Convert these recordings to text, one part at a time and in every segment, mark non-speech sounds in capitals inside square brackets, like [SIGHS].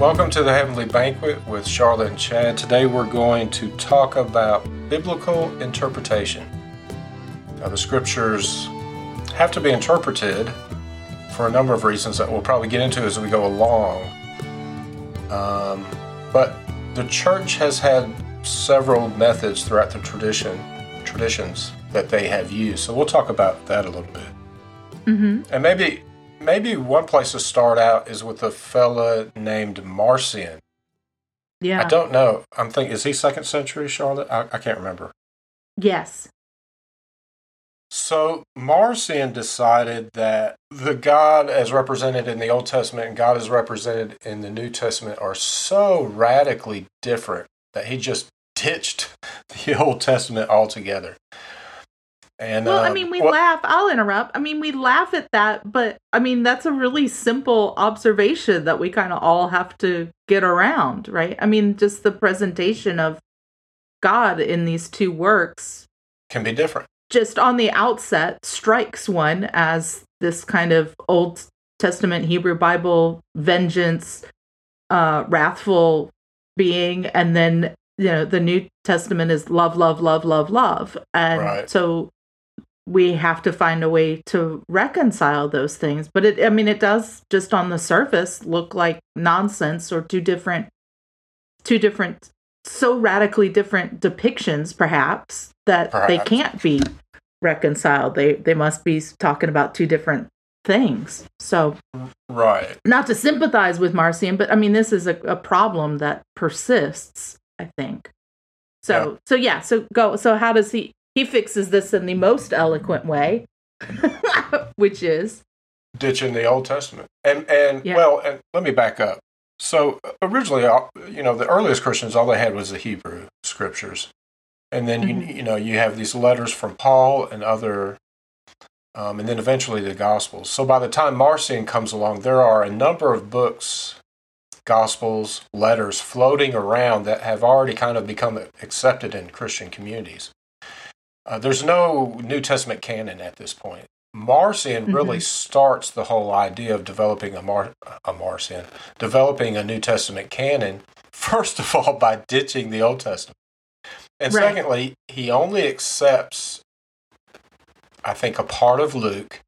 Welcome to the Heavenly Banquet with Charlotte and Chad. Today we're going to talk about biblical interpretation. Now, the scriptures have to be interpreted for a number of reasons that we'll probably get into as we go along. Um, but the church has had several methods throughout the tradition traditions that they have used. So we'll talk about that a little bit. Mm-hmm. And maybe maybe one place to start out is with a fella named Marcion. Yeah. I don't know. I'm thinking, is he second century, Charlotte? I, I can't remember. Yes. So Marcion decided that the God as represented in the Old Testament and God as represented in the New Testament are so radically different that he just ditched [LAUGHS] the Old Testament altogether. And Well, I um, mean, we well, laugh. I'll interrupt. I mean, we laugh at that, but I mean, that's a really simple observation that we kind of all have to get around, right? I mean, just the presentation of God in these two works, can be different. just on the outset, strikes one as this kind of Old Testament Hebrew Bible vengeance, uh, wrathful being, and then you know the New Testament is love, love, love, love, love, and Right. so we have to find a way to reconcile those things. But it, I mean, it does just on the surface look like nonsense or two different, two different, so radically different depictions, perhaps that they can't be reconciled. They they must be talking about two different things. So Right. not to sympathize with Marcion, but I mean, this is a, a problem that persists. I think. So so yeah. So go. So how does he? He fixes this in the most eloquent way, [LAUGHS] which is ditching the Old Testament. And and Yeah. well, and let me back up. So originally, uh, you know, the earliest Christians, all they had was the Hebrew scriptures, and then Mhm. you you know you have these letters from Paul and other, um, and then eventually the Gospels. So by the time Marcion comes along, there are a number of books, Gospels, letters floating around that have already kind of become accepted in Christian communities. Uh, there's no New Testament canon at this point. Marcion really starts the whole idea of developing a, Mar- a Marcion, developing a New Testament canon, [LAUGHS] first of all, by ditching the Old Testament. And Right. secondly, he only accepts, I think, a part of Luke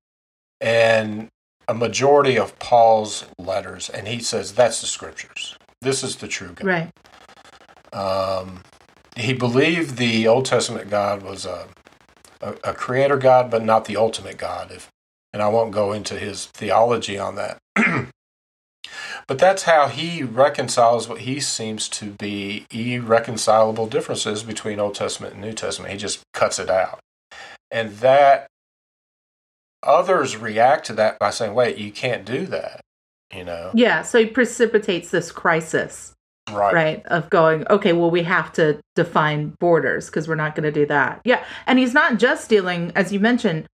and a majority of Paul's letters. And he says, that's the scriptures. This is the true God. right. Um, he believed the Old Testament God was a, a, a creator God, but not the ultimate God. If, and I won't go into his theology on that. [CLEARS THROAT] but that's how he reconciles what he seems to be irreconcilable differences between Old Testament and New Testament. He just cuts it out. And that others react to that by saying, wait, you can't do that. You know? Yeah. So he precipitates this crisis, Right. right? Of going, okay, well, we have to define borders because we're not going to do that. Yeah. And he's not just dealing, as you mentioned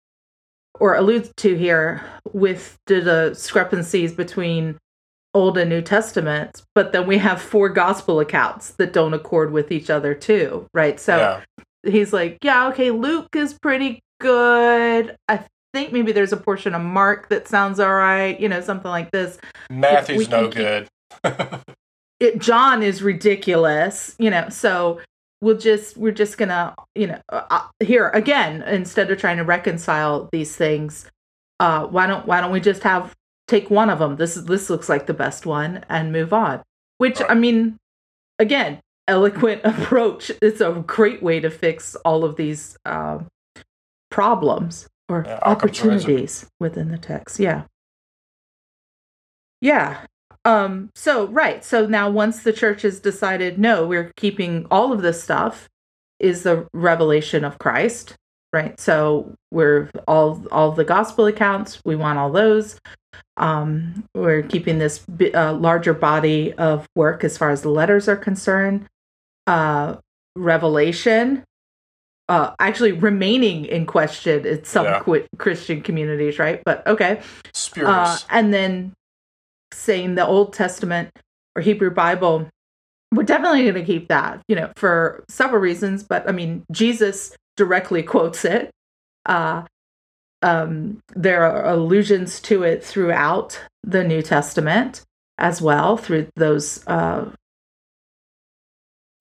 or allude to here, with the discrepancies between Old and New Testaments, but then we have four gospel accounts that don't accord with each other too, right? So yeah. he's like, yeah, okay, Luke is pretty good. I think maybe there's a portion of Mark that sounds all right, you know, something like this. Matthew's no keep- good. [LAUGHS] It, John is ridiculous, you know, so we'll just we're just gonna you know uh, uh, here again instead of trying to reconcile these things uh why don't why don't we just have take one of them this is this looks like the best one and move on. Which i mean again eloquent [LAUGHS] approach. It's a great way to fix all of these um problems or Yeah, opportunities within the text. Yeah. Yeah um so right. So now once the church has decided no we're keeping all of this stuff is the revelation of christ right? So we're all all the gospel accounts we want all those. Um we're keeping this uh, larger body of work as far as the letters are concerned. Uh revelation uh actually remaining in question in some Yeah. qui- christian communities right? But okay. Uh, and then saying the Old Testament or Hebrew Bible, we're definitely going to keep that, you know, for several reasons. But I mean, Jesus directly [LAUGHS] quotes it. Uh, um, there are allusions to it throughout the New Testament. as well through those uh,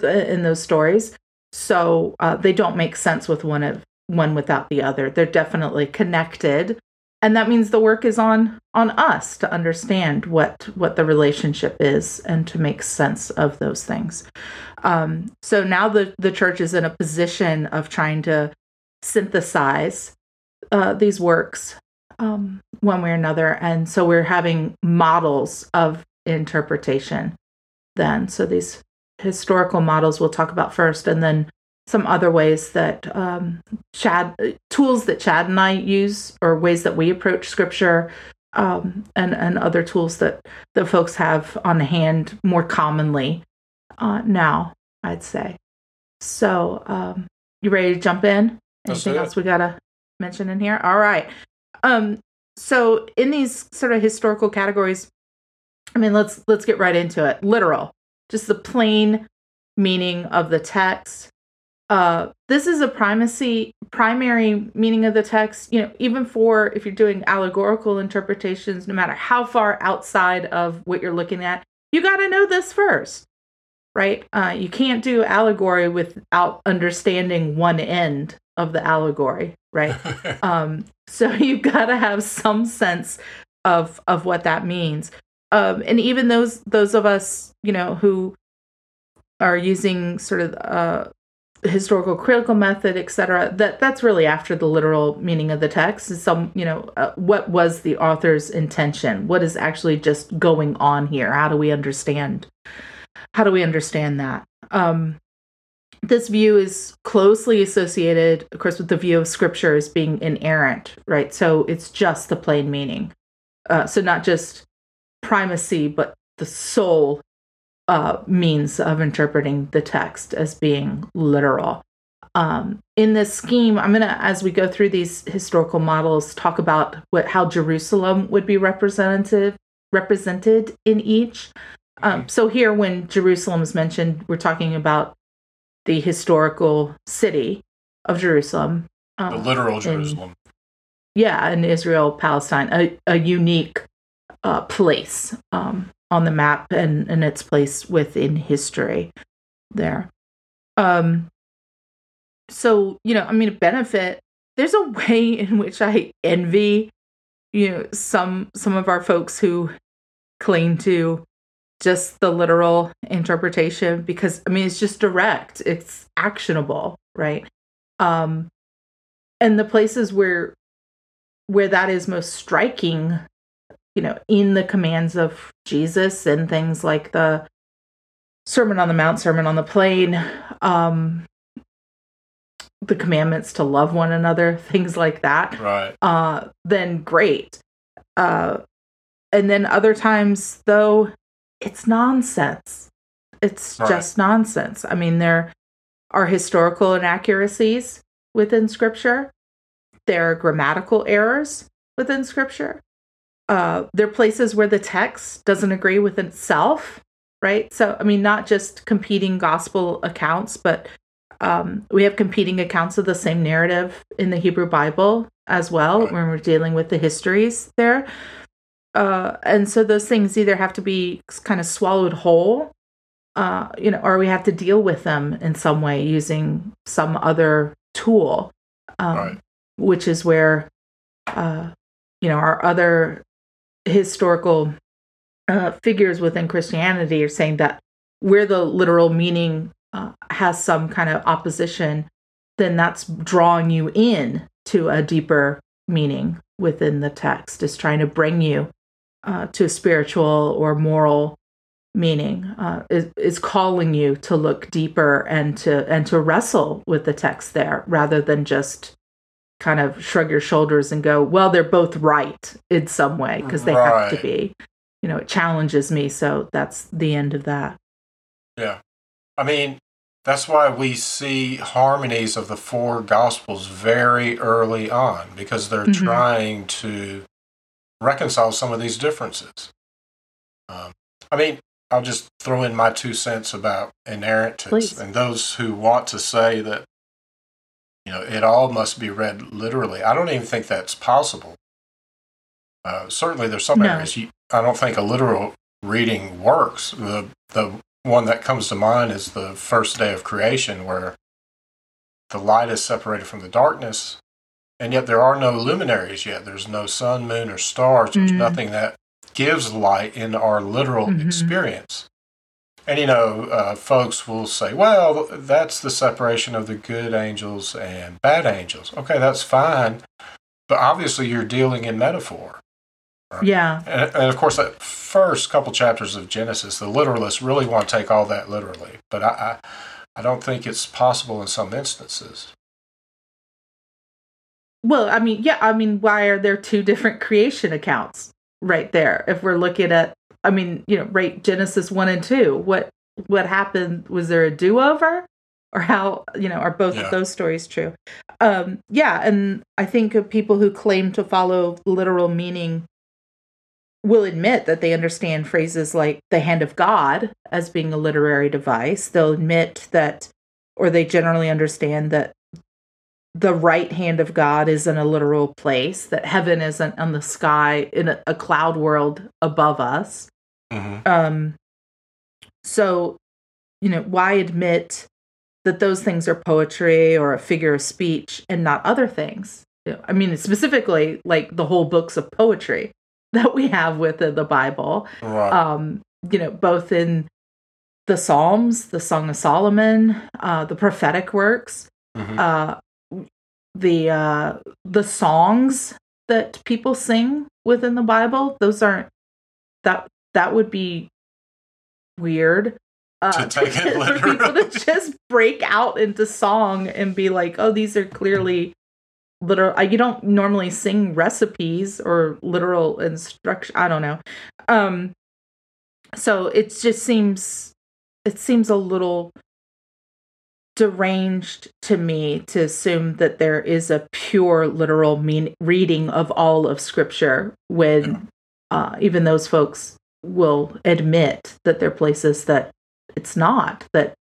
in those stories. So uh, they don't make sense with one of one without the other. They're definitely connected, and that means the work is on on us to understand what what the relationship is and to make sense of those things. Um, so now the the church is in a position of trying to synthesize uh, these works um, one way or another, and so we're having models of interpretation. Then, so these historical models we'll talk about first, and then some other ways that um, Chad tools that Chad and I use, or ways that we approach scripture, um, and and other tools that the folks have on hand more commonly uh, now. I'd say. So, um, you ready to jump in? Anything else we gotta mention in here? All right. Um, so in these sort of historical categories, I mean, let's let's get right into it. Literal, just the plain meaning of the text. Uh, this is a primacy primary meaning of the text. You know, even for if you're doing allegorical interpretations, no matter how far outside of what you're looking at, you got to know this first, right? Uh, you can't do allegory without understanding one end of the allegory, right? [LAUGHS] um, so [LAUGHS] you've got to have some sense of of what that means. Um, and even those those of us, you know, who are using sort of uh, historical critical method, etc. That that's really after the literal meaning of the text. Is some you know uh, what was the author's intention? What is actually just going on here? How do we understand? How do we understand that? Um, this view is closely associated, of course, with the view of scripture as being inerrant, right? So it's just the plain meaning. Uh, so not just primacy, but the sole uh, means of interpreting the text as being literal. Um, in this scheme, I'm gonna, as we go through these historical models, talk about what how Jerusalem would be representative represented in each. Um, so here, when Jerusalem is mentioned, we're talking about the historical city of Jerusalem, uh, the literal Jerusalem. In, yeah, in Israel, Palestine, a, a unique uh, place. Um, on the map and, and its place within history there. Um, so, you know, I mean, a benefit, there's a [LAUGHS] way in which I envy, you know, some some of our folks who cling to just the literal interpretation because I mean it's just direct, it's actionable, right? Um and the places where where that is most striking you know, in the commands of Jesus and things like the Sermon on the Mount, Sermon on the Plain, um, the commandments to love one another, [LAUGHS] things like that, right? Uh, then great. Uh, and then other times, though, it's nonsense. It's right. just nonsense. I mean, there are historical inaccuracies within Scripture. There are grammatical errors within Scripture uh, there are places where the text doesn't agree with itself, right? So, I mean, not just competing gospel accounts, but um, we have competing accounts of the same narrative in the Hebrew Bible as well when we're dealing with the histories there. Uh, and so those things either have to be kind of swallowed whole, uh, you know, or we have to deal with them in some way using some other tool, um, right. which is where, uh, you know, our other historical uh, figures within Christianity are saying that where the literal meaning uh, has some kind of opposition, then that's drawing you in to a deeper meaning within the text, is trying to bring you uh, to a spiritual or moral meaning, uh, is, is calling you to look deeper and to and to wrestle with the text there rather than just kind of shrug your shoulders and go, well, they're both right in some way because they right. have to be. You know, it challenges me. So that's the end of that. Yeah. I mean, that's why we see harmonies of the four gospels very early on because they're mm-hmm. trying to reconcile some of these differences. Um, I mean, I'll just throw in my two cents about inerrantness and those who want to say that you know, it all must be read literally. I don't even think that's possible. Uh, certainly, there's some no. areas you, I don't think a literal reading works. The the one that comes to mind is the first day of creation, where the light is separated from the darkness, and yet there are no luminaries yet. There's no sun, moon, or stars. There's Mhm. nothing that gives light in our literal Mhm. experience. And you know, uh, folks will say, well, that's the separation of the good angels and bad angels. Okay, that's fine. But obviously, you're dealing in metaphor. Yeah. And, and of course, that first couple chapters of Genesis, the literalists really want to take all that literally. But I, I, I don't think it's possible in some instances. Well, I mean, yeah, I mean, why are there two different creation accounts right there? If we're looking at, I mean, you know, right, Genesis one and two. What what happened? Was there a do over, or how? You know, are both Yeah. of those stories true? Um, yeah, and I think of people who claim to follow literal meaning will admit that they understand phrases like the hand of God as being a literary device. They'll admit that, or they generally understand that the right hand of God is in a literal place, that heaven isn't on the sky in a, a cloud world above us. Hmm Um, so, you know, why admit that those things are poetry or a figure of speech and not other things? You know, I mean, specifically like the whole books of poetry [LAUGHS] that we have within the Bible Right. um, you know, both in the Psalms, the Song of Solomon, uh, the prophetic works, Mhm. uh, the uh, the songs that people sing within the Bible. Those aren't that that would be weird. Uh, To [LAUGHS] take it for people to just break out into song and be like, "Oh, these are clearly literal." You don't normally sing recipes or literal instruction. I don't know. Um, so it just seems it seems a little deranged to me to assume that there is a pure literal mean reading of all of scripture when uh, even those folks will admit that there are places that it's not that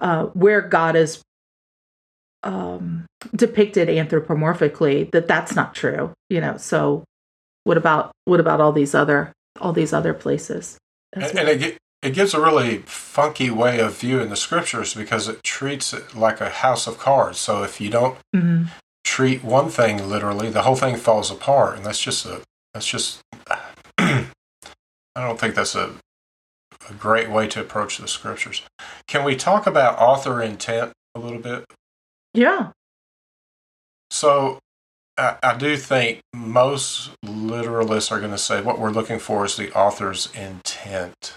uh, where god is um, depicted anthropomorphically that that's not true you know so what about what about all these other all these other places as And, and it, it gives a really funky way of viewing the scriptures because it treats it like a house of cards. So if you don't Mhm. treat one thing literally, the whole thing falls apart, and that's just a that's just. I don't think that's a a great way to approach the scriptures. Can we talk about author intent a little bit? yeah So I, I do think most literalists are going to say what we're looking for is the author's intent.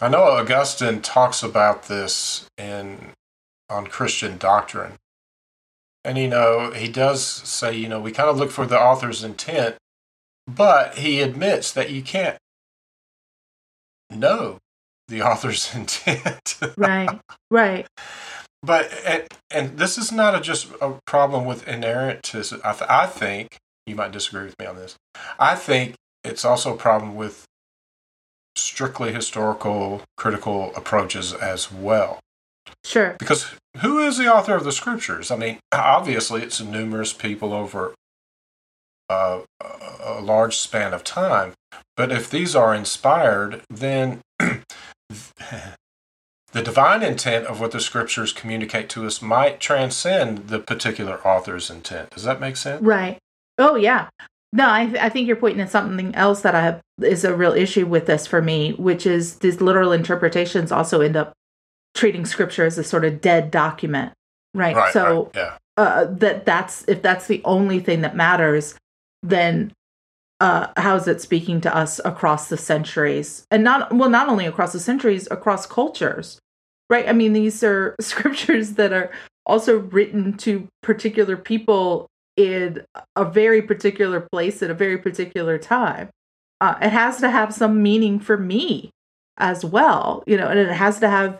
I know Augustine talks about this in on Christian doctrine. And you know, he does say, you know, we kind of look for the author's intent, but he admits that you can't know the [LAUGHS] author's intent. right right But and, and this is not a, just a problem with inerrantism. I, th- I think you might disagree with me on this. I think it's also a problem with strictly historical, critical approaches as well. sure Because who is the author of the scriptures? I mean, obviously, it's numerous people over a a large span of time. But if these are inspired, then [CLEARS THROAT] the divine intent of what the scriptures communicate to us might transcend the particular author's intent. Does that make sense? Right. Oh yeah. No, I th- I think you're pointing at something else that I have is a real issue with this for me, which is these literal interpretations also end up treating scripture as a sort of dead document, right? Right. so right, yeah. uh, that that's if that's the only thing that matters, then uh, how is it speaking to us across the centuries? And not well not only across the centuries across cultures right? I mean these are [LAUGHS] scriptures that are also written to particular people in a very particular place at a very particular time. Uh, it has to have some meaning for me as well you know and it has to have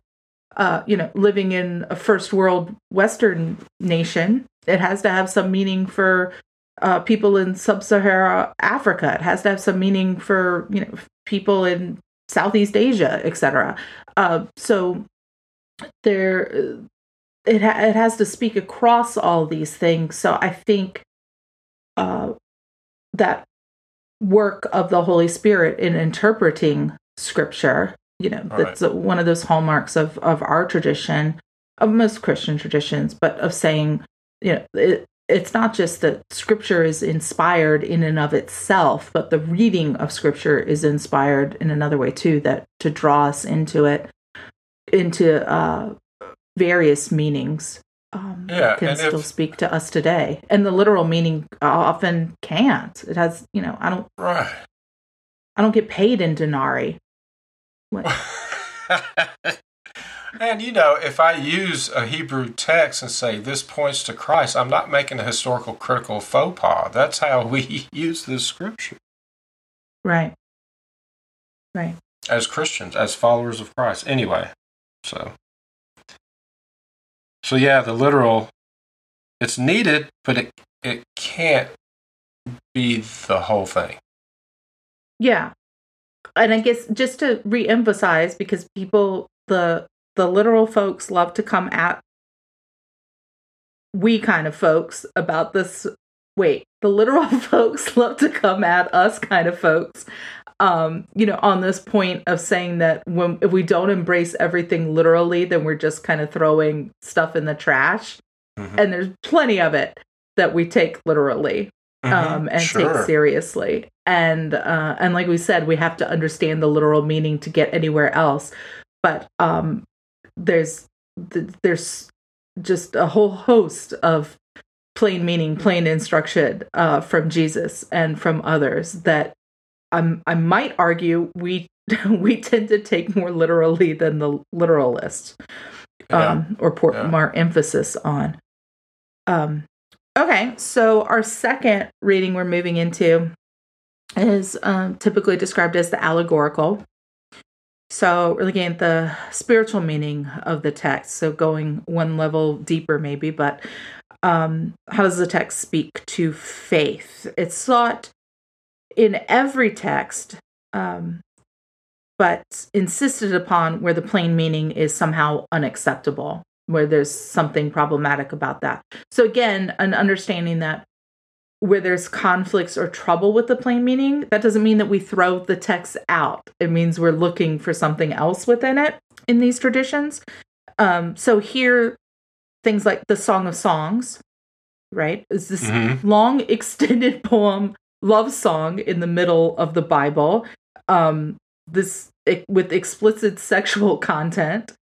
uh, you know living in a first world western nation it has to have some meaning for uh, people in sub-Sahara Africa. It has to have some meaning for you know people in Southeast Asia, etc. Uh, so there, it ha- it has to speak across all these things. So I think uh, that work of the Holy Spirit in interpreting scripture. You know, Right. that's one of those hallmarks of of our tradition, of most Christian traditions, but of saying, you know, it, it's not just that scripture is inspired in and of itself, but the reading of scripture is inspired in another way too, that to draw us into it, into uh, various meanings. Um, that Yeah, can still if- speak to us today, and the literal meaning often can't. It has, you know, I don't, Right. I don't get paid in denarii. [LAUGHS] and you know, if I use a Hebrew text and say this points to Christ, I'm not making a historical critical faux pas. That's how [LAUGHS] we use this scripture Right. Right. as Christians, as followers of Christ. Anyway, so so yeah, the literal it's needed, but it it can't be the whole thing. Yeah. And I guess just to re-emphasize because people the the literal folks love to come at we kind of folks about this wait, the literal [LAUGHS] folks love to come at us kind of folks um you know on this point of saying that when if we don't embrace everything literally then we're just kind of throwing stuff in the trash Mhm. and there's plenty of it that we take literally Mhm. um, and Sure. take seriously. And uh, and like we said, we have to understand the literal meaning to get anywhere else. But um, there's there's just a whole host of plain meaning, plain instruction uh, from Jesus and from others that I'm, I might argue we [LAUGHS] we tend to take more literally than the literalists Yeah. um, or put Yeah. more emphasis on. Um, okay, so our second reading we're moving into is um, typically described as the allegorical. So, at the spiritual meaning of the text. So, going one level deeper, maybe, but um, how does the text speak to faith? It's sought in every text, um, but insisted upon where the plain meaning is somehow unacceptable, where there's something problematic about that. So, again, an understanding that where there's conflicts or trouble with the plain meaning, that doesn't mean that we throw the text out. It means we're looking for something else within it in these traditions. Um, so, here, things like the Song of Songs, right? Is this Mhm. long [LAUGHS] extended poem love song in the middle of the bible um this it, with explicit [LAUGHS] sexual content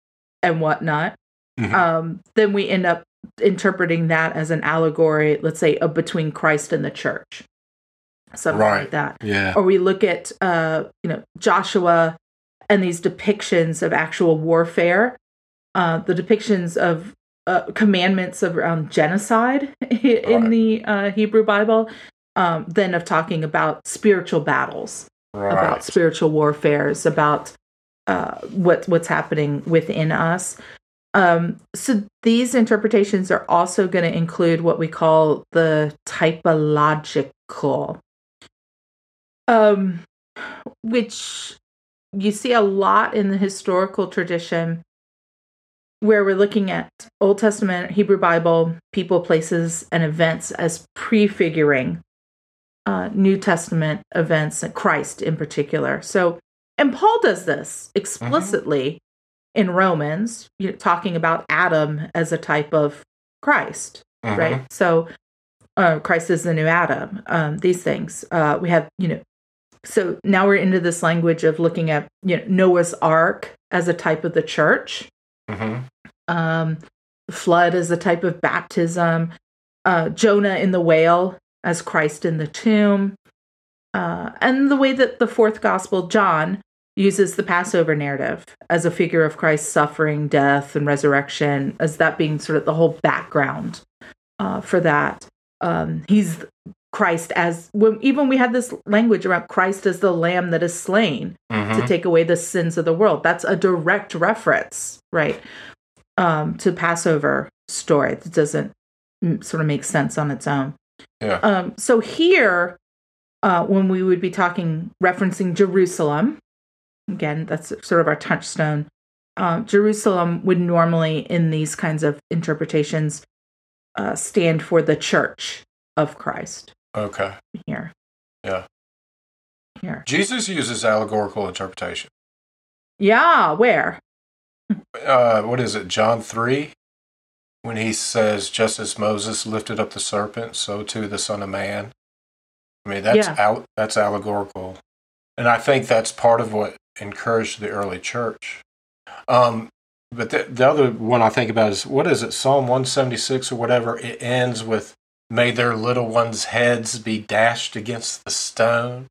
and whatnot Mhm. um then we end up interpreting that as an allegory let's say of between christ and the church something like that Yeah. or we look at uh you know joshua and these depictions of actual warfare uh the depictions of uh, commandments of around genocide [LAUGHS] in Right. the uh, hebrew bible um than of talking about spiritual battles Right. about spiritual warfares about uh what what's happening within us um so these interpretations are also going to include what we call the typological um which you see a lot in the historical tradition where we're looking at Old Testament, Hebrew Bible, people, places, and events as prefiguring uh, New Testament events, Christ in particular. So, and Paul does this explicitly in Romans, you know, talking about Adam as a type of Christ, Mhm. right? So, uh, Christ is the new Adam. Um, these things uh, we have, you know. So now we're into this language of looking at you know Noah's Ark as a type of the church Mhm. um, flood as a type of baptism, uh, Jonah in the whale as Christ in the tomb, uh, and the way that the fourth gospel, John, uses the Passover narrative as a figure of Christ's suffering, death, and resurrection, as that being sort of the whole background uh, for that. Um, he's Christ as when even we had this language around Christ as the lamb that is slain Mhm. to take away the sins of the world. That's a direct reference, right, um, to Passover story. It doesn't mm, sort of make sense on its own. Yeah. Um, so here, uh, when we would be talking, referencing Jerusalem, again, that's sort of our touchstone. Uh, Jerusalem would normally, in these kinds of interpretations, uh, stand for the church of Christ Okay. here. Yeah. Here. Jesus uses allegorical interpretation. Yeah, where? Uh, what is it, John 3? When he says, just as Moses lifted up the serpent, so too the Son of Man. I mean, that's, Yeah. al- that's allegorical. And I think that's part of what encouraged the early church. Um, but the, the other one I think about is what is it, Psalm 176 or whatever? It ends with, May their little ones' heads be dashed against the stone.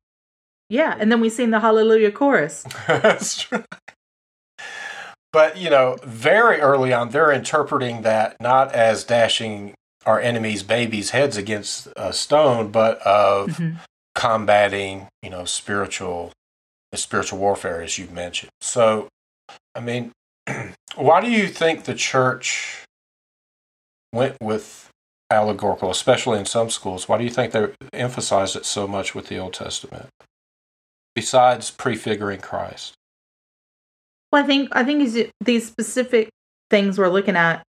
Yeah, and then we sing the Hallelujah chorus. [LAUGHS] That's right. But, you know, very early on, they're interpreting that not as dashing our enemies' babies' heads against a stone, but of Mhm. combating, you know, spiritual, spiritual warfare, as you've mentioned. So, I mean, [CLEARS THROAT] why do you think the church went with allegorical, especially in some schools? Why do you think they emphasized it so much with the Old Testament? Besides prefiguring Christ. Well, I think I think these specific things we're looking at,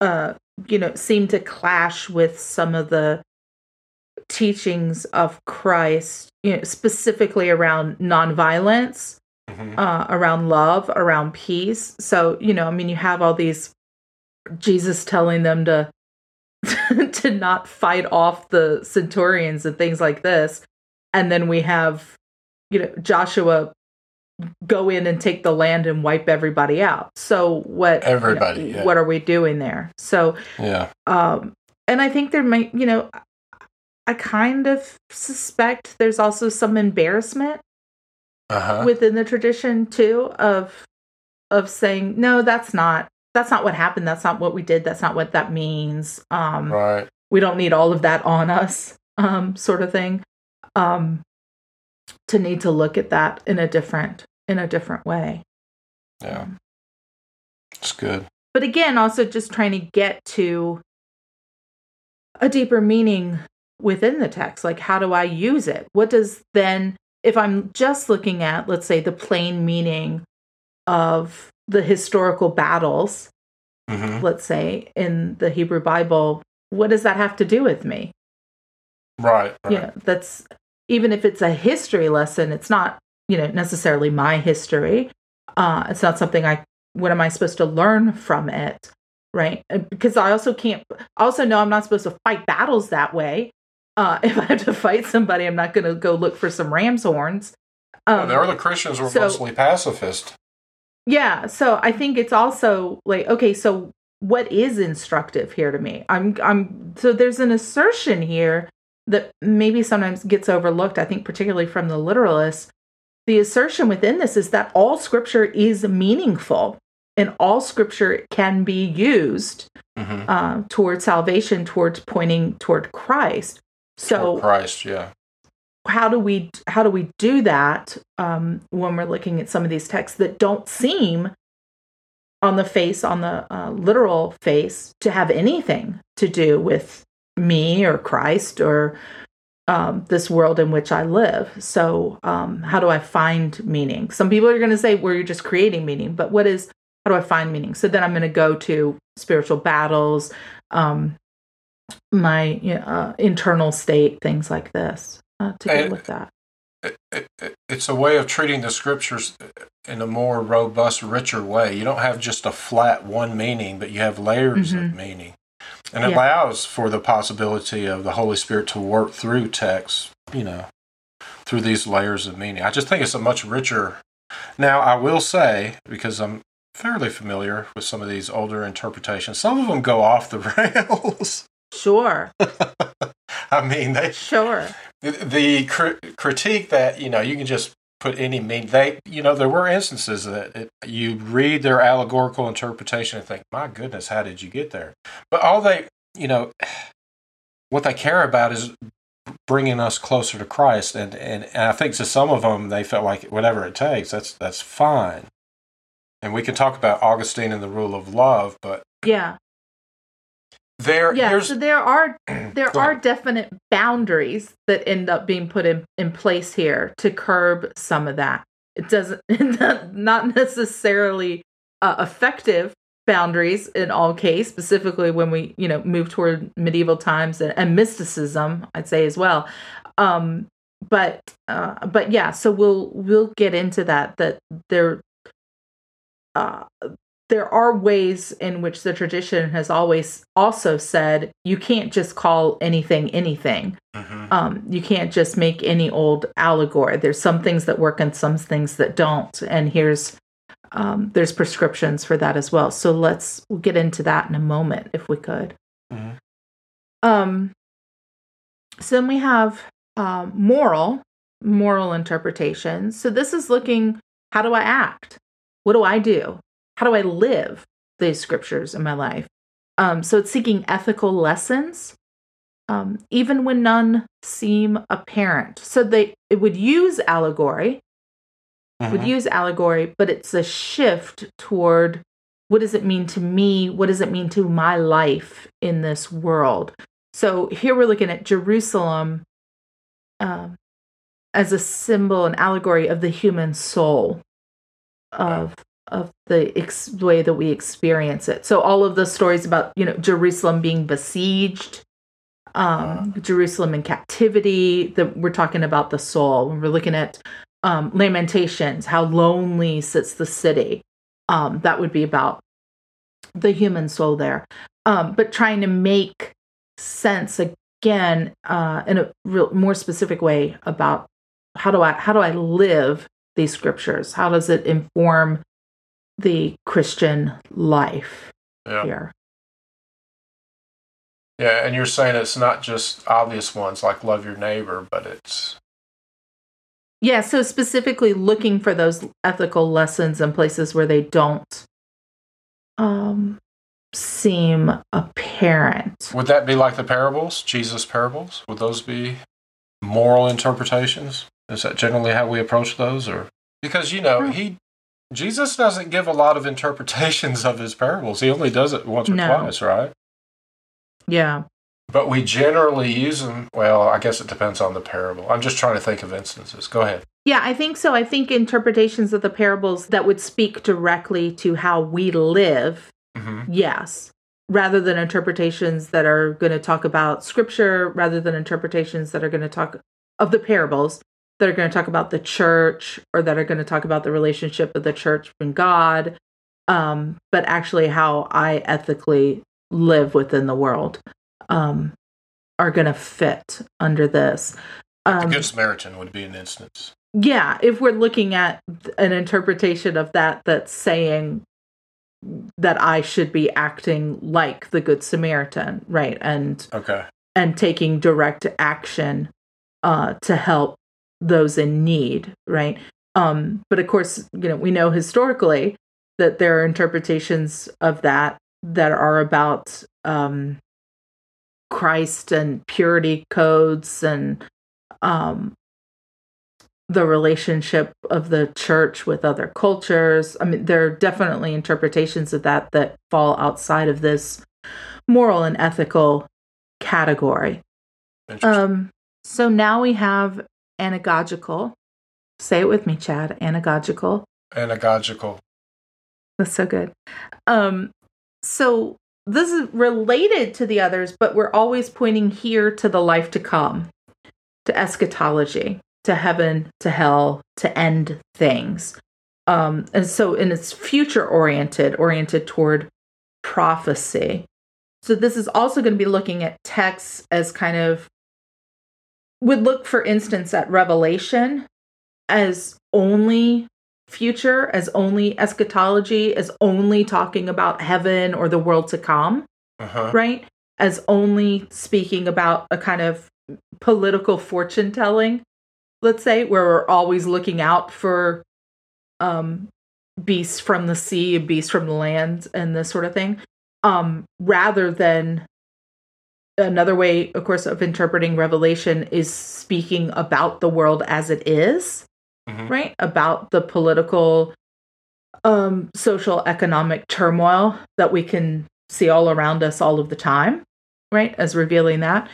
uh, you know, seem to clash with some of the teachings of Christ, you know, specifically around nonviolence, Mhm. uh, around love, around peace. So, you know, I mean, you have all these Jesus telling them to [LAUGHS] to not fight off the centurions and things like this, and then we have, you know, Joshua go in and take the land and wipe everybody out. So what? you know, Everybody, yeah. What are we doing there? So Yeah. um and i think there might you know i kind of suspect there's also some embarrassment Uh huh. within the tradition too of of saying no that's not that's not what happened that's not what we did that's not what that means um Right. we don't need all of that on us um sort of thing um to need to look at that in a different in a different way Yeah. It's good. but again also just trying to get to a deeper meaning within the text like how do i use it? What does then if i'm just looking at let's say the plain meaning of the historical battles hmm let's say in the hebrew bible what does that have to do with me? Right. Right. you know that's even if it's a history lesson it's not you know necessarily my history. Uh it's not something i what am i supposed to learn from it right? Uh, because i also can't I also know i'm not supposed to fight battles that way uh [LAUGHS] if i have to fight somebody i'm not going to go look for some ram's horns. Well, um, the early Christians were so- mostly pacifist. yeah so i think it's also like okay so what is instructive here to me? I'm i'm so there's an assertion here that maybe sometimes gets overlooked i think particularly from the literalists. The assertion within this is that all scripture is meaningful and all scripture can be used hmm uh, toward salvation towards pointing toward christ so Christ. Yeah. how do we how do we do that um, when we're looking at some of these texts that don't seem on the face on the uh, literal face to have anything to do with me or christ or um, this world in which i live so um, how do i find meaning some people are going to say well you're just creating meaning but what is how do i find meaning so then i'm going to go to spiritual battles um, my you know, uh, internal state things like this uh, to deal with that It, it, it- it's a way of treating the scriptures in a more robust, richer way. You don't have just a flat one meaning, but you have layers of Mhm. meaning. And it Yeah. allows for the possibility of the Holy Spirit to work through text, you know, through these layers of meaning. I just think it's a much richer. Now, I will say, because I'm fairly familiar with some of these older interpretations, some of them go off the [LAUGHS] rails. Sure. [LAUGHS] I mean, they sure. The, the cri- critique that you know you can just put any mean they you know there were instances that it, you read their allegorical interpretation and think my goodness how did you get there? But all they you know [SIGHS] what they care about is bringing us closer to christ and, and and i think to some of them they felt like whatever it takes that's that's fine. And we can talk about augustine and the rule of love but yeah there yeah so there are [CLEARS THROAT] there are definite boundaries that end up being put in, in place here to curb some of that. It doesn't [LAUGHS] not necessarily uh, effective boundaries in all case specifically when we you know move toward medieval times and, and mysticism i'd say as well. Um but uh but yeah so we'll we'll get into that that there uh, there are ways in which the tradition has always also said you can't just call anything anything. Mm-hmm. Um, you can't just make any old allegory. There's some things that work and some things that don't. And here's um, there's prescriptions for that as well. So let's we'll get into that in a moment if we could. Mhm. Um, so then we have um, moral moral interpretations. So this is looking how do I act? What do I do? How do I live these scriptures in my life? Um, so it's seeking ethical lessons, um, even when none seem apparent. So they it would use allegory, would Mhm. use allegory, but it's a shift toward what does it mean to me? What does it mean to my life in this world? So here we're looking at Jerusalem um, as a symbol, an allegory of the human soul, of of the ex- way that we experience it. So all of the stories about you know Jerusalem being besieged, um, Jerusalem in captivity. That we're talking about the soul. When we're looking at um, Lamentations, how lonely sits the city. Um, that would be about the human soul there, um, but trying to make sense again uh, in a real more specific way about how do I how do I live these scriptures? How does it inform the Christian life Yeah. here? Yeah, and you're saying it's not just obvious ones like love your neighbor, but it's Yeah, so specifically looking for those ethical lessons in places where they don't um, seem apparent. would that be like the parables, Jesus parables? Would those be moral interpretations? Is that generally how we approach those, or because you know he Jesus doesn't give a lot of interpretations of his parables. He only does it once or No. twice, right? Yeah. But we generally use them. Well, I guess it depends on the parable. I'm just trying to think of instances. Go ahead. Yeah, I think so. I think interpretations of the parables that would speak directly to how we live, hmm yes, rather than interpretations that are going to talk about scripture, rather than interpretations that are going to talk of the parables that are going to talk about the church or that are going to talk about the relationship of the church and God, um, but actually how I ethically live within the world um, are going to fit under this. The Um, Good Samaritan would be an instance. yeah, if we're looking at an interpretation of that that's saying that I should be acting like the good Samaritan, right? And Okay. and taking direct action uh to help those in need, right? Um but of course, you know, we know historically that there are interpretations of that that are about um Christ and purity codes and um the relationship of the church with other cultures. I mean, there are definitely interpretations of that that fall outside of this moral and ethical category. Um, so now we have anagogical. Say it with me, Chad. Anagogical. Anagogical. That's so good. Um, so this is related to the others, but we're always pointing here to the life to come, to eschatology, to heaven, to hell, to end things. Um, and so, and it's future oriented, oriented toward prophecy. So this is also going to be looking at texts as kind of would look, for instance, at Revelation as only future, as only eschatology, as only talking about heaven or the world to come, Uh-huh. right? As only speaking about a kind of political fortune telling, let's say, where we're always looking out for um beasts from the sea, beasts from the land, and this sort of thing. Um, rather than another way, of course, of interpreting Revelation is speaking about the world as it is, Mhm. right? About the political, um, social, economic turmoil that we can see all around us all of the time, right? As revealing that.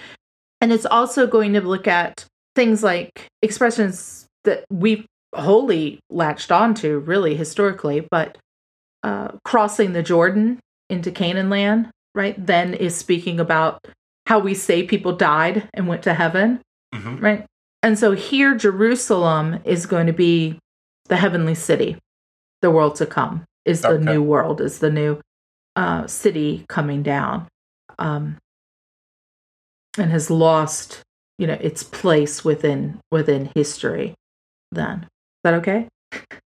And it's also going to look at things like expressions that we've wholly latched onto, really, historically, but uh, crossing the Jordan into Canaan land, right? Then is speaking about how we say people died and went to heaven, Mhm. right? And so here, Jerusalem is going to be the heavenly city, the world to come. is the Okay. new world, is the new uh, city coming down, um, and has lost, you know, its place within within history. Then is that okay?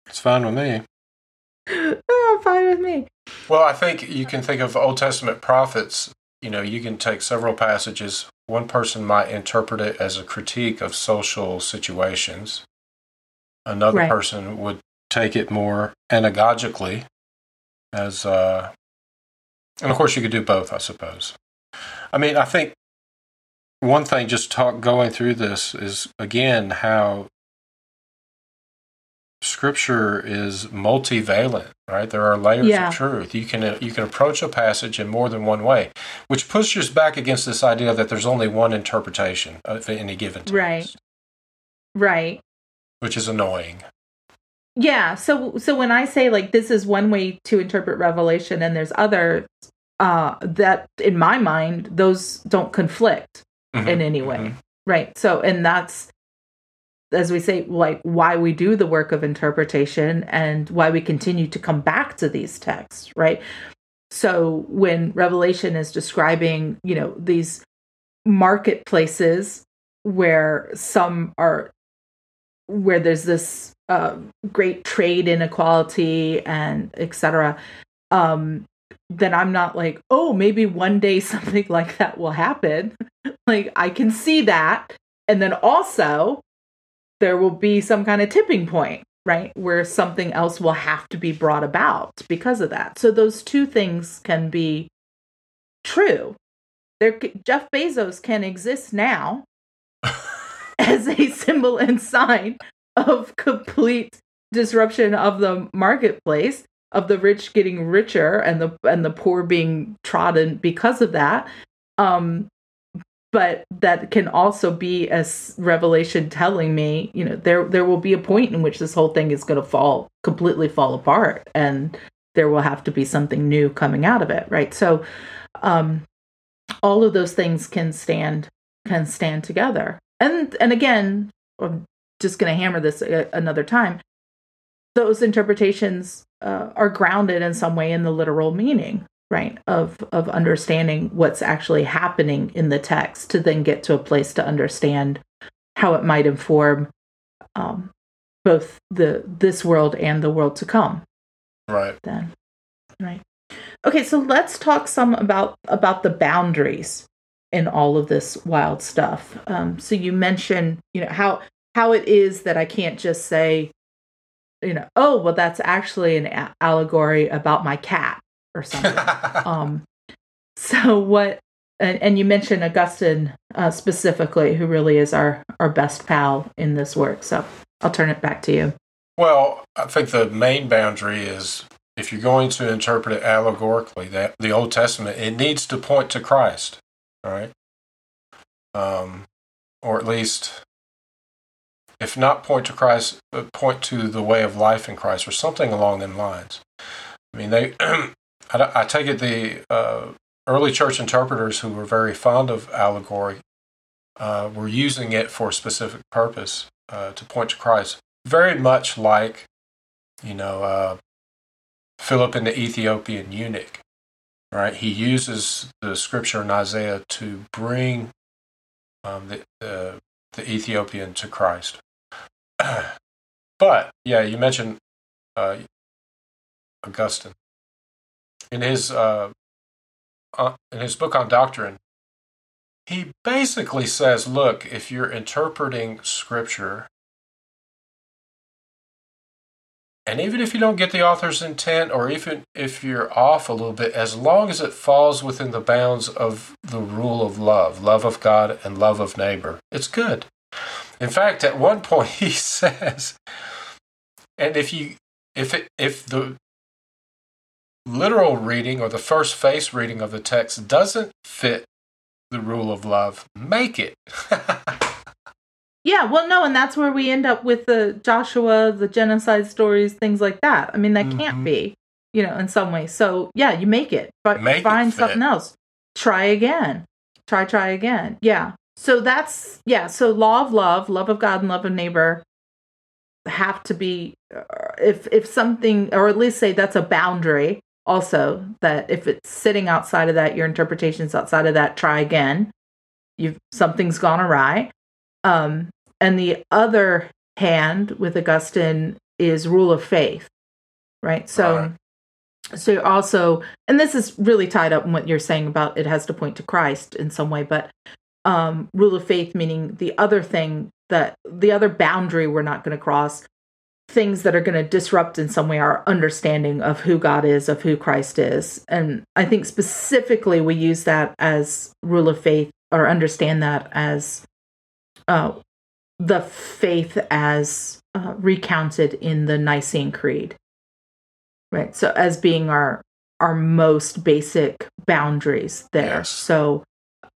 It's fine with me. [LAUGHS] oh, fine with me. Well, I think you can think of Old Testament prophets. You know, you can take several passages. One person might interpret it as a critique of social situations. Another Right. person would take it more anagogically, as, uh, and of course, you could do both, I suppose. I mean, I think one thing just talk going through this is again how scripture is multivalent right there are layers Yeah. of truth you can you can approach a passage in more than one way which pushes back against this idea that there's only one interpretation of any given text Right. Right. which is annoying Yeah. So so when I say like this is one way to interpret Revelation and there's others, uh, that in my mind those don't conflict Mhm, in any way. mhm. Right. So and that's as we say, like why we do the work of interpretation and why we continue to come back to these texts, right? So when Revelation is describing, you know, these marketplaces where some are where there's this uh, great trade inequality and etc um then i'm not like oh maybe one day [LAUGHS] something like that will happen like i can see that and then also there will be some kind of tipping point right where something else will have to be brought about because of that. So those two things can be true. There jeff bezos can exist now [LAUGHS] as a symbol and sign of complete disruption of the marketplace of the rich getting richer and the and the poor being trodden because of that. Um but that can also be a revelation telling me you know there there will be a point in which this whole thing is going to fall completely fall apart and there will have to be something new coming out of it right? So um all of those things can stand can stand together. And and again i'm just going to hammer this a, another time. Those interpretations uh, are grounded in some way in the literal meaning right of of understanding what's actually happening in the text to then get to a place to understand how it might inform um, both the this world and the world to come. Right. Then right. Okay so let's talk some about about the boundaries in all of this wild stuff. Um, so you mentioned you know how how it is that i can't just say you know oh well that's actually an a- allegory about my cat or something um so what and, and you mentioned augustine uh, specifically who really is our our best pal in this work so i'll turn it back to you Well, I think the main boundary is if you're going to interpret it allegorically, that the Old Testament, it needs to point to Christ, right? Um, or at least, if not point to Christ, point to the way of life in Christ, or something along them lines. I mean, they, [CLEARS THROAT] I, I take it the uh, early church interpreters who were very fond of allegory uh, were using it for a specific purpose uh, to point to Christ very much like, you know, uh, Philip and the Ethiopian eunuch, right? He uses the scripture in Isaiah to bring um, the, the the Ethiopian to Christ. [CLEARS THROAT] but yeah, you mentioned uh, Augustine in his uh, uh, in his book on doctrine. He basically says, look, if you're interpreting scripture And even if you don't get the author's intent, or even if you're off a little bit, as long as it falls within the bounds of the rule of love, love of God and love of neighbor, it's good. In fact, at one point [LAUGHS] he says, and if you if it if the literal reading or the first face reading of the text doesn't fit the rule of love, make it. [LAUGHS] Yeah, well, no, and that's where we end up with the Joshua, the genocide stories, things like that. I mean, that can't Mhm. be, you know, in some way. So, yeah, you make it, but Make find fit. something else. Try again. Try, try again. Yeah. So that's, yeah. So, law of love, love of God and love of neighbor have to be uh, if if something or at least say that's a boundary also that if it's sitting outside of that your interpretation's outside of that try again. You've something's gone awry. Um and the other hand with augustine is rule of faith right? So Right. so you're also and this is really tied up in what you're saying about it has to point to christ in some way but um rule of faith meaning the other thing that the other boundary we're not going to cross things that are going to disrupt in some way our understanding of who god is of who christ is. And i think specifically we use that as rule of faith or understand that as uh the faith as uh, recounted in the nicene creed. Right? So as being our our most basic boundaries there. Yes. so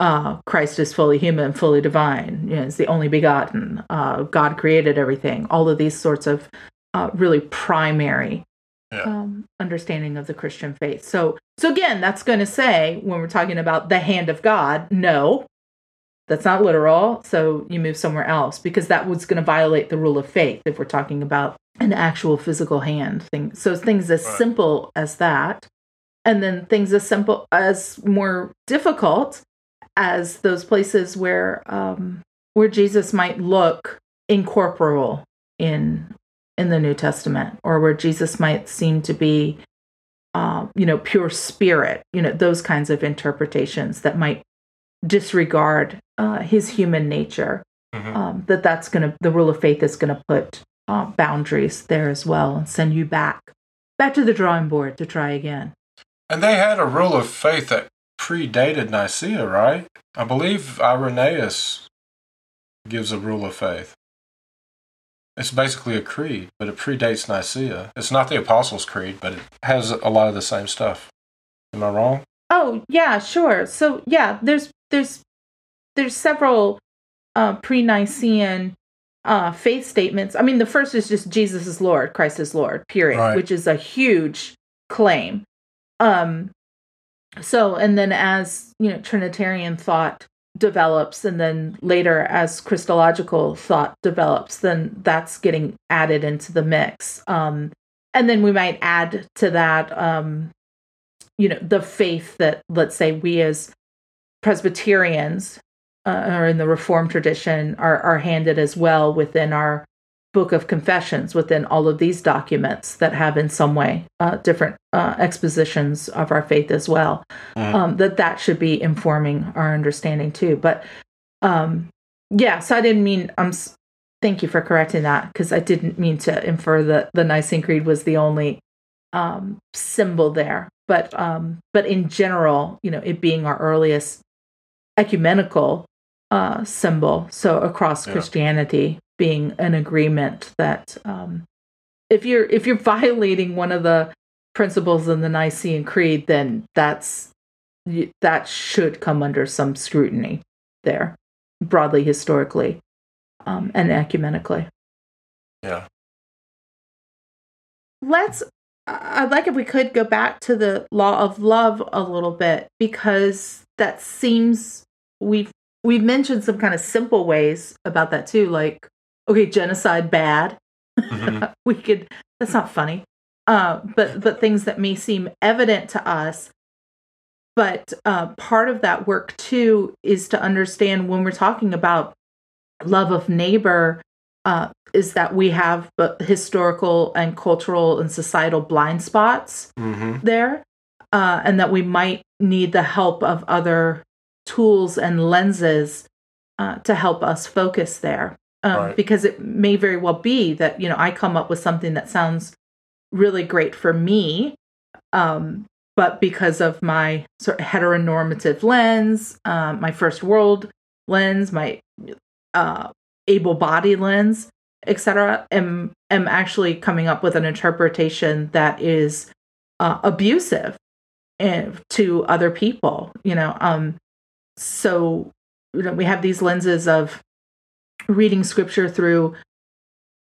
uh christ is fully human fully divine you know, is the only begotten uh god created everything all of these sorts of uh really primary Yeah. um understanding of the christian faith so so again that's going to say when we're talking about the hand of god no that's not literal so you move somewhere else because that was going to violate the rule of faith if we're talking about an actual physical hand thing so things as Right. simple as that and then things as simple as more difficult as those places where um where jesus might look incorporeal in in the new testament or where jesus might seem to be um you know pure spirit you know those kinds of interpretations that might disregard uh, his human nature Mhm. um, that that's going to the rule of faith is going to put uh, boundaries there as well and send you back back to the drawing board to try again And they had a rule of faith that predated Nicaea, right? I believe Irenaeus gives a rule of faith. It's basically a creed, but it predates Nicaea. It's not the Apostles' Creed, but it has a lot of the same stuff. Am I wrong? Oh yeah, sure. So yeah, there's there's there's several uh, pre-Nicene uh, faith statements. I mean, the first is just Jesus is Lord, Christ is Lord, period, Right. which is a huge claim. Um, so and then as you know, Trinitarian thought develops, and then later as Christological thought develops, then that's getting added into the mix. Um, and then we might add to that um, you know the faith that let's say we as presbyterians uh, or in the reformed tradition are, are handed as well within our book of confessions within all of these documents that have in some way uh, different uh, expositions of our faith as well Mhm. um, that that should be informing our understanding too but um yeah so i didn't mean i'm s- thank you for correcting that because i didn't mean to infer that the nicene creed was the only um symbol there but um but in general you know it being our earliest ecumenical uh symbol so across Yeah. christianity being an agreement that um if you're if you're [LAUGHS] violating one of the principles in the nicene creed then that's that should come under some scrutiny there broadly historically um, and ecumenically Yeah. let's i'd like if we could go back to the law of love a little bit because that seems we've we've mentioned some kind of simple ways about that too like okay genocide bad Mhm. [LAUGHS] we could that's not funny uh but but things that may seem evident to us but uh part of that work too is to understand when we're talking about love of neighbor uh is that we have historical and cultural and societal blind spots Mhm. there uh, and that we might need the help of other tools and lenses uh, to help us focus there um, Right. because it may very well be that you know i come up with something that sounds really great for me um, but because of my sort of heteronormative lens um, my first world lens my uh, able body lens etc am am actually coming up with an interpretation that is uh, abusive and to other people you know um so you know we have these lenses of reading scripture through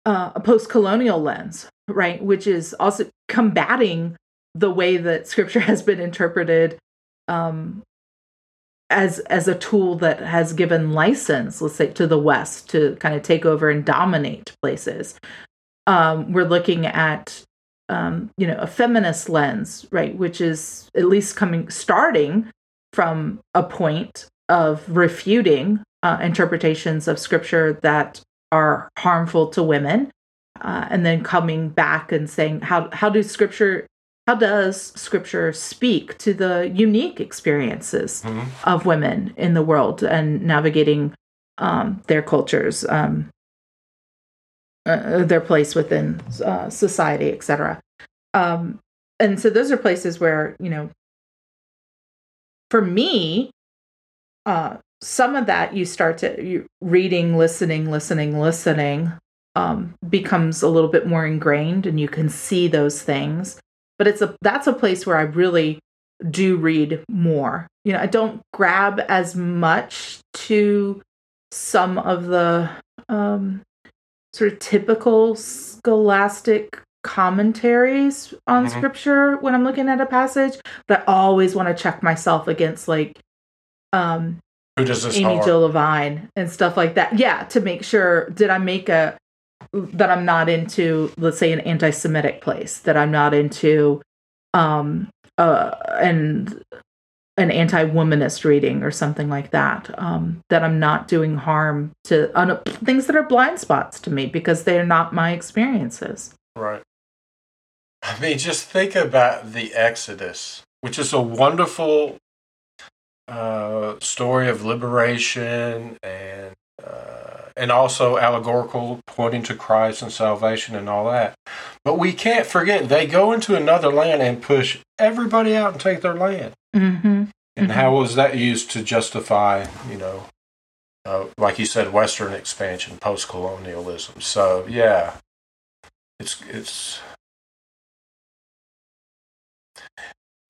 uh, a post-colonial lens right? Which is also combating the way that scripture [LAUGHS] has been interpreted um as as a tool that has given license let's say to the west to kind of take over and dominate places. Um, we're looking at um, you know a feminist lens, right, which is at least coming starting from a point of refuting uh, interpretations of scripture that are harmful to women, uh, and then coming back and saying how how do scripture how does scripture speak to the unique experiences Mhm. of women in the world and navigating um, their cultures, um, uh, their place within uh, society, etc. Um, and so those are places where you know, for me, uh, some of that you start to you, reading, listening, listening, listening um, becomes a little bit more ingrained, and you can see those things. But it's a that's a place where I really do read more. You know, I don't grab as much to some of the um, sort of typical scholastic commentaries on Mhm. scripture when I'm looking at a passage, but I always want to check myself against like um, Who does this Amy? Jill Levine and stuff like that. Yeah, to make sure did I make a that I'm not into let's say an anti-Semitic place, that I'm not into um uh and an anti-womanist reading or something like that. Um that I'm not doing harm to un- things that are blind spots to me because they're not my experiences. Right. I mean, just think about the Exodus, which is a wonderful uh, story of liberation and uh, and also allegorical, pointing to Christ and salvation and all that. But we can't forget they go into another land and push everybody out and take their land. Mhm. And Mhm. how was that used to justify, you know, uh, like you said, Western expansion, post colonialism? So yeah, it's it's.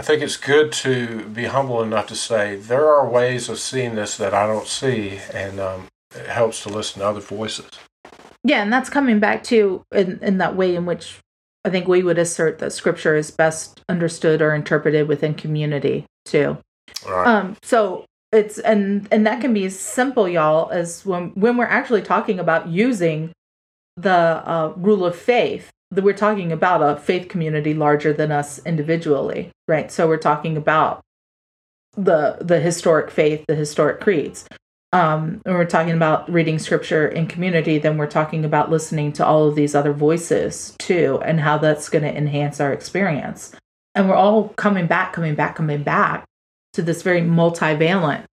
I think it's good to be humble enough to say there are ways of seeing this that I don't see, and um, it helps to listen to other voices. Yeah, and that's coming back to in, in that way in which I think we would assert that scripture is best understood or interpreted within community too. Right. Um, so it's and and that can be as simple, y'all, as when when we're actually talking about using the uh, rule of faith. That we're talking about a faith community larger than us individually, right? So we're talking about the the historic faith, the historic creeds. Um, and we're talking about reading scripture in community, then we're talking about listening to all of these other voices too, and how that's going to enhance our experience. And we're all coming back, coming back, coming back to this very multivalent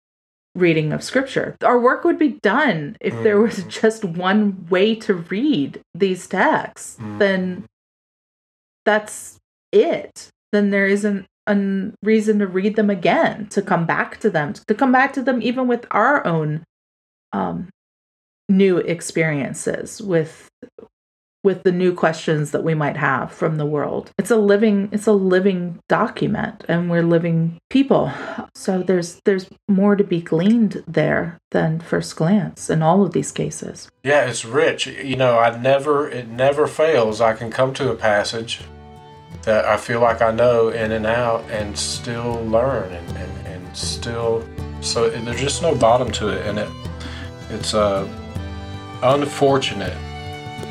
reading of scripture. Our work would be done if there was just one way to read these texts. Mhm. Then that's it. Then there isn't a reason to read them again, to come back to them, to come back to them even with our own um, new experiences with with the new questions that we might have from the world. It's a living it's a living document and we're living people. So there's there's more to be gleaned there than first glance in all of these cases. Yeah, it's rich. You know, I never, it never fails. I can come to a passage that I feel like I know in and out and still learn and, and, and still, so there's just no bottom to it. And it, it's uh, unfortunate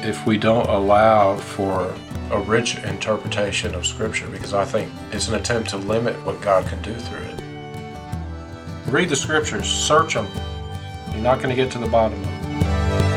if we don't allow for a rich interpretation of Scripture because I think it's an attempt to limit what God can do through it. Read the Scriptures, search them. You're not going to get to the bottom of it.